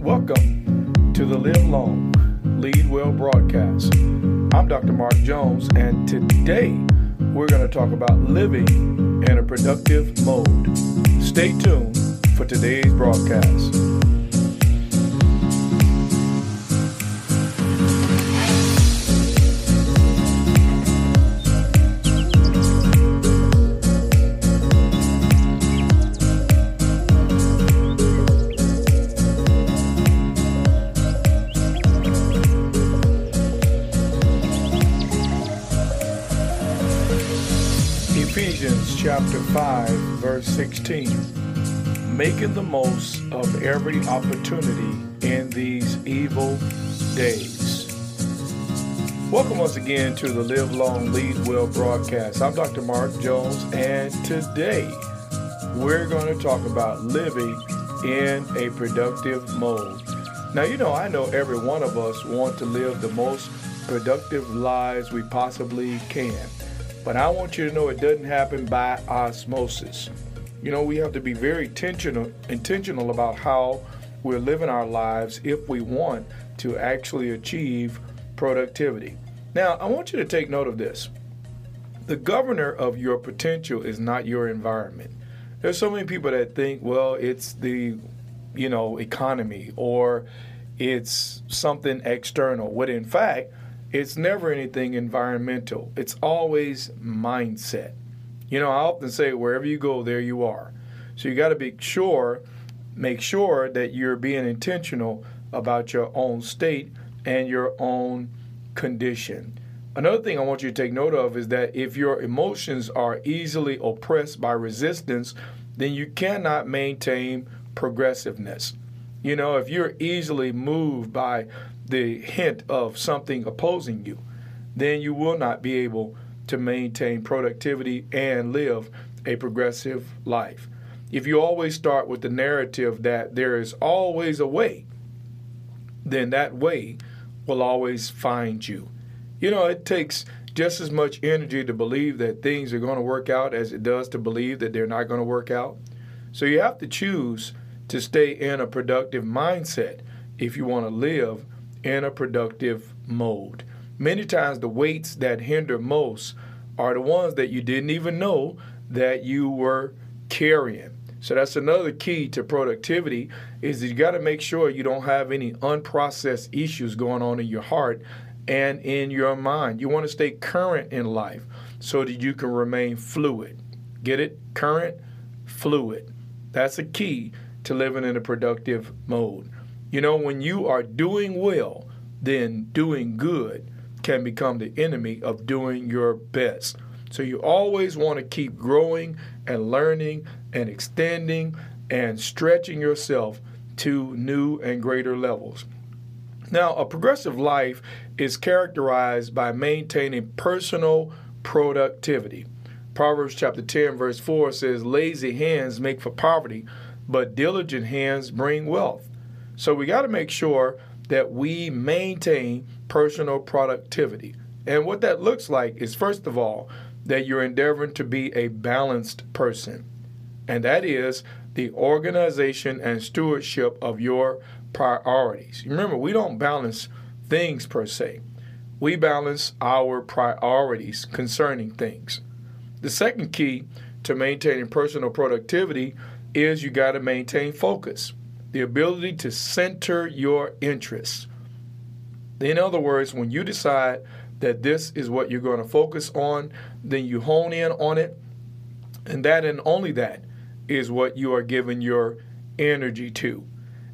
Welcome to the Live Long, Lead Well broadcast. I'm Dr. Mark Jones, and today we're going to talk about living in a productive mode. Stay tuned for today's broadcast. Verse 16. Making the most of every opportunity in these evil days. Welcome once again to the Live Long, Lead Well broadcast. I'm Dr. Mark Jones, and today we're going to talk about living in a productive mode. Now, you know, I know every one of us want to live the most productive lives we possibly can. But I want you to know it doesn't happen by osmosis. You know, we have to be very intentional, intentional about how we're living our lives if we want to actually achieve productivity. Now, I want you to take note of this. The governor of your potential is not your environment. There's so many people that think, well, it's the, you know, economy or it's something external. When in fact, it's never anything environmental. It's always mindset. You know, I often say wherever you go, there you are. So you got to be sure, make sure that you're being intentional about your own state and your own condition. Another thing I want you to take note of is that if your emotions are easily oppressed by resistance, then you cannot maintain progressiveness. You know, if you're easily moved by the hint of something opposing you, then you will not be able to maintain productivity and live a progressive life. If you always start with the narrative that there is always a way, then that way will always find you. You know, it takes just as much energy to believe that things are going to work out as it does to believe that they're not going to work out. So you have to choose to stay in a productive mindset if you want to live in a productive mode. Many times, the weights that hinder most are the ones that you didn't even know that you were carrying. So that's another key to productivity is you got to make sure you don't have any unprocessed issues going on in your heart and in your mind. You want to stay current in life so that you can remain fluid. Get it? Current, fluid. That's a key to living in a productive mode. You know, when you are doing well, then doing good can become the enemy of doing your best. So you always want to keep growing and learning and extending and stretching yourself to new and greater levels. Now, a progressive life is characterized by maintaining personal productivity. Proverbs chapter 10, verse 4 says, Lazy hands make for poverty, but diligent hands bring wealth. So we got to make sure that we maintain personal productivity. And what that looks like is, first of all, that you're endeavoring to be a balanced person. And that is the organization and stewardship of your priorities. Remember, we don't balance things per se, we balance our priorities concerning things. The second key to maintaining personal productivity is you got to maintain focus the ability to center your interests. In other words, when you decide that this is what you're going to focus on, then you hone in on it, and that and only that is what you are giving your energy to.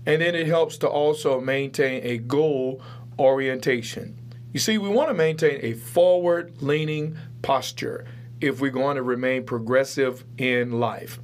And then it helps to also maintain a goal orientation. You see, we want to maintain a forward leaning posture if we're going to remain progressive in life.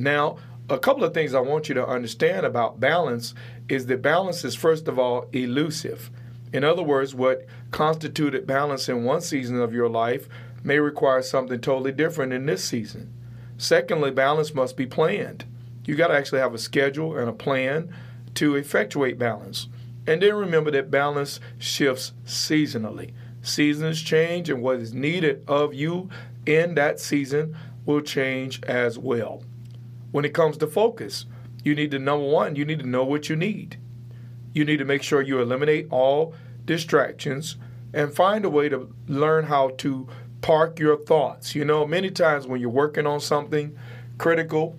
Now, a couple of things I want you to understand about balance is that balance is, first of all, elusive. In other words, what constituted balance in one season of your life may require something totally different in this season. Secondly, balance must be planned. You got to actually have a schedule and a plan to effectuate balance. And then remember that balance shifts seasonally. Seasons change, and what is needed of you in that season will change as well when it comes to focus. You need to, number one, you need to know what you need. You need to make sure you eliminate all distractions and find a way to learn how to park your thoughts. You know, many times when you're working on something critical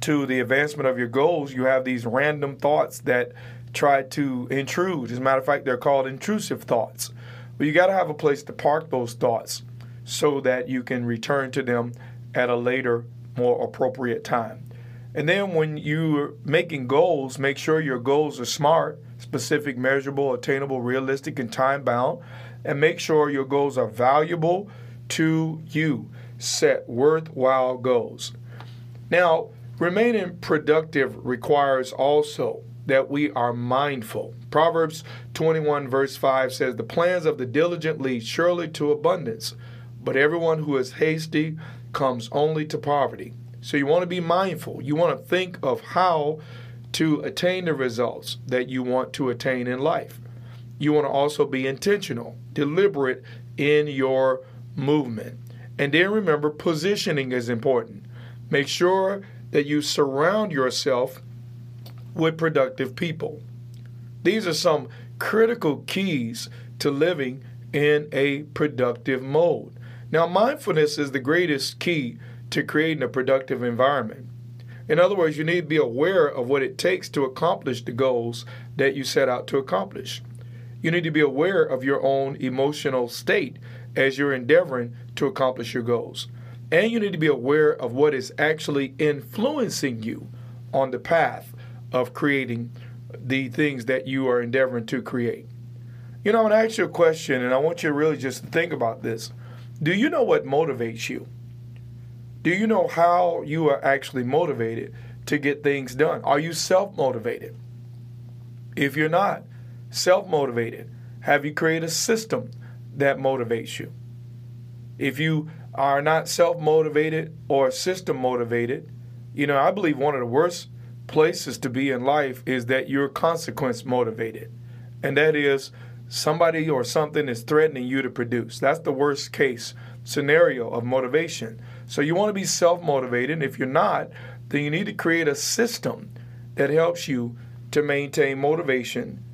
to the advancement of your goals, you have these random thoughts that try to intrude. As a matter of fact, they're called intrusive thoughts. But you got to have a place to park those thoughts so that you can return to them at a later, more appropriate time. And then when you're making goals, make sure your goals are smart, specific, measurable, attainable, realistic, and time bound. And make sure your goals are valuable to you. Set worthwhile goals. Now, remaining productive requires also that we are mindful. Proverbs 21, verse 5 says, The plans of the diligent lead surely to abundance, but everyone who is hasty comes only to poverty. So you want to be mindful. You want to think of how to attain the results that you want to attain in life. You want to also be intentional, deliberate in your movement. And then remember, positioning is important. Make sure that you surround yourself with productive people. These are some critical keys to living in a productive mode. Now, mindfulness is the greatest key to creating a productive environment. In other words, you need to be aware of what it takes to accomplish the goals that you set out to accomplish. You need to be aware of your own emotional state as you're endeavoring to accomplish your goals. And you need to be aware of what is actually influencing you on the path of creating the things that you are endeavoring to create. You know, I'm going to ask you a question, and I want you to really just think about this. Do you know what motivates you? Do you know how you are actually motivated to get things done? Are you self motivated? If you're not self motivated, have you created a system that motivates you? If you are not self motivated or system motivated, you know, I believe one of the worst places to be in life is that you're consequence motivated. And that is somebody or something is threatening you to produce. That's the worst case scenario of motivation. So you want to be self motivated. If you're not, then you need to create a system that helps you to maintain motivation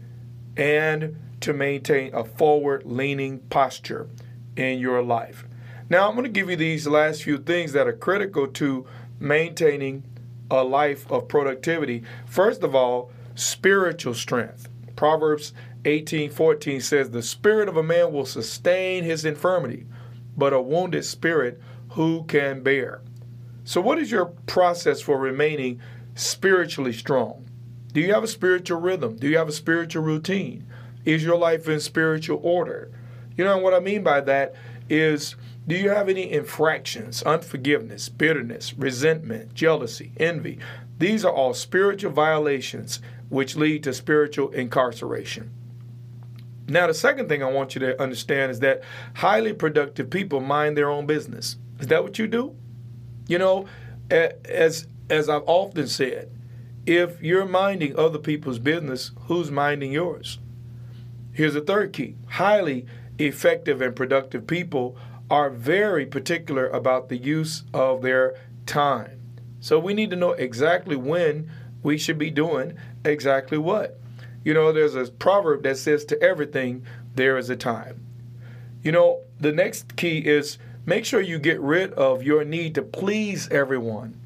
and to maintain a forward leaning posture in your life. Now, I'm going to give you these last few things that are critical to maintaining a life of productivity. First of all, spiritual strength. Proverbs 18:14 says, "The spirit of a man will sustain his infirmity, but a wounded spirit who can bear. So, what is your process for remaining spiritually strong? Do you have a spiritual rhythm? Do you have a spiritual routine? Is your life in spiritual order? You know what I mean by that is do you have any infractions, unforgiveness, bitterness, resentment, jealousy, envy? These are all spiritual violations which lead to spiritual incarceration. Now, the second thing I want you to understand is that highly productive people mind their own business. Is that what you do? You know, as as I've often said, if you're minding other people's business, who's minding yours? Here's a third key. Highly effective and productive people are very particular about the use of their time. So we need to know exactly when we should be doing exactly what. You know, there's a proverb that says to everything there is a time. You know, the next key is Make sure you get rid of your need to please everyone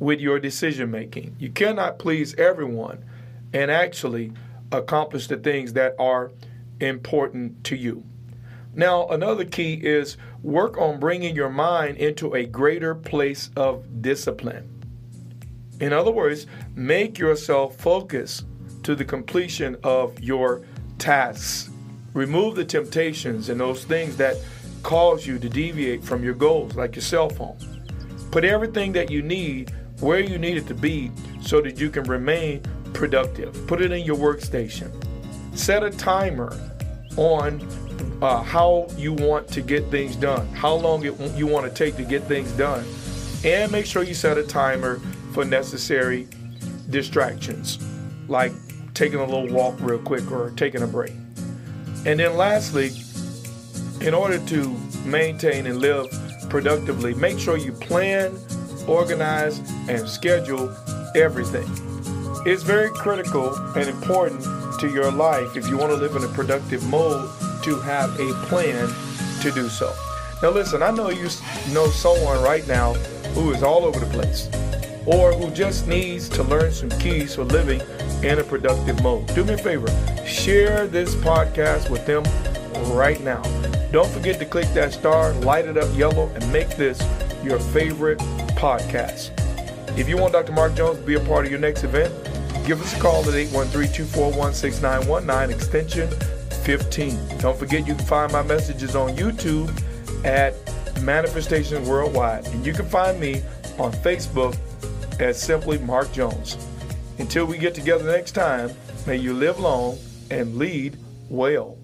with your decision making. You cannot please everyone and actually accomplish the things that are important to you. Now, another key is work on bringing your mind into a greater place of discipline. In other words, make yourself focus to the completion of your tasks. Remove the temptations and those things that cause you to deviate from your goals, like your cell phone. Put everything that you need where you need it to be so that you can remain productive. Put it in your workstation. Set a timer on uh, how you want to get things done, how long it, you want to take to get things done, and make sure you set a timer for necessary distractions, like taking a little walk real quick or taking a break. And then lastly, in order to maintain and live productively, make sure you plan, organize, and schedule everything. It's very critical and important to your life if you want to live in a productive mode to have a plan to do so. Now, listen, I know you know someone right now who is all over the place or who just needs to learn some keys for living in a productive mode. Do me a favor, share this podcast with them right now. Don't forget to click that star, light it up yellow, and make this your favorite podcast. If you want Dr. Mark Jones to be a part of your next event, give us a call at 813-241-6919, extension 15. Don't forget you can find my messages on YouTube at Manifestation Worldwide, and you can find me on Facebook as simply Mark Jones. Until we get together next time, may you live long and lead well.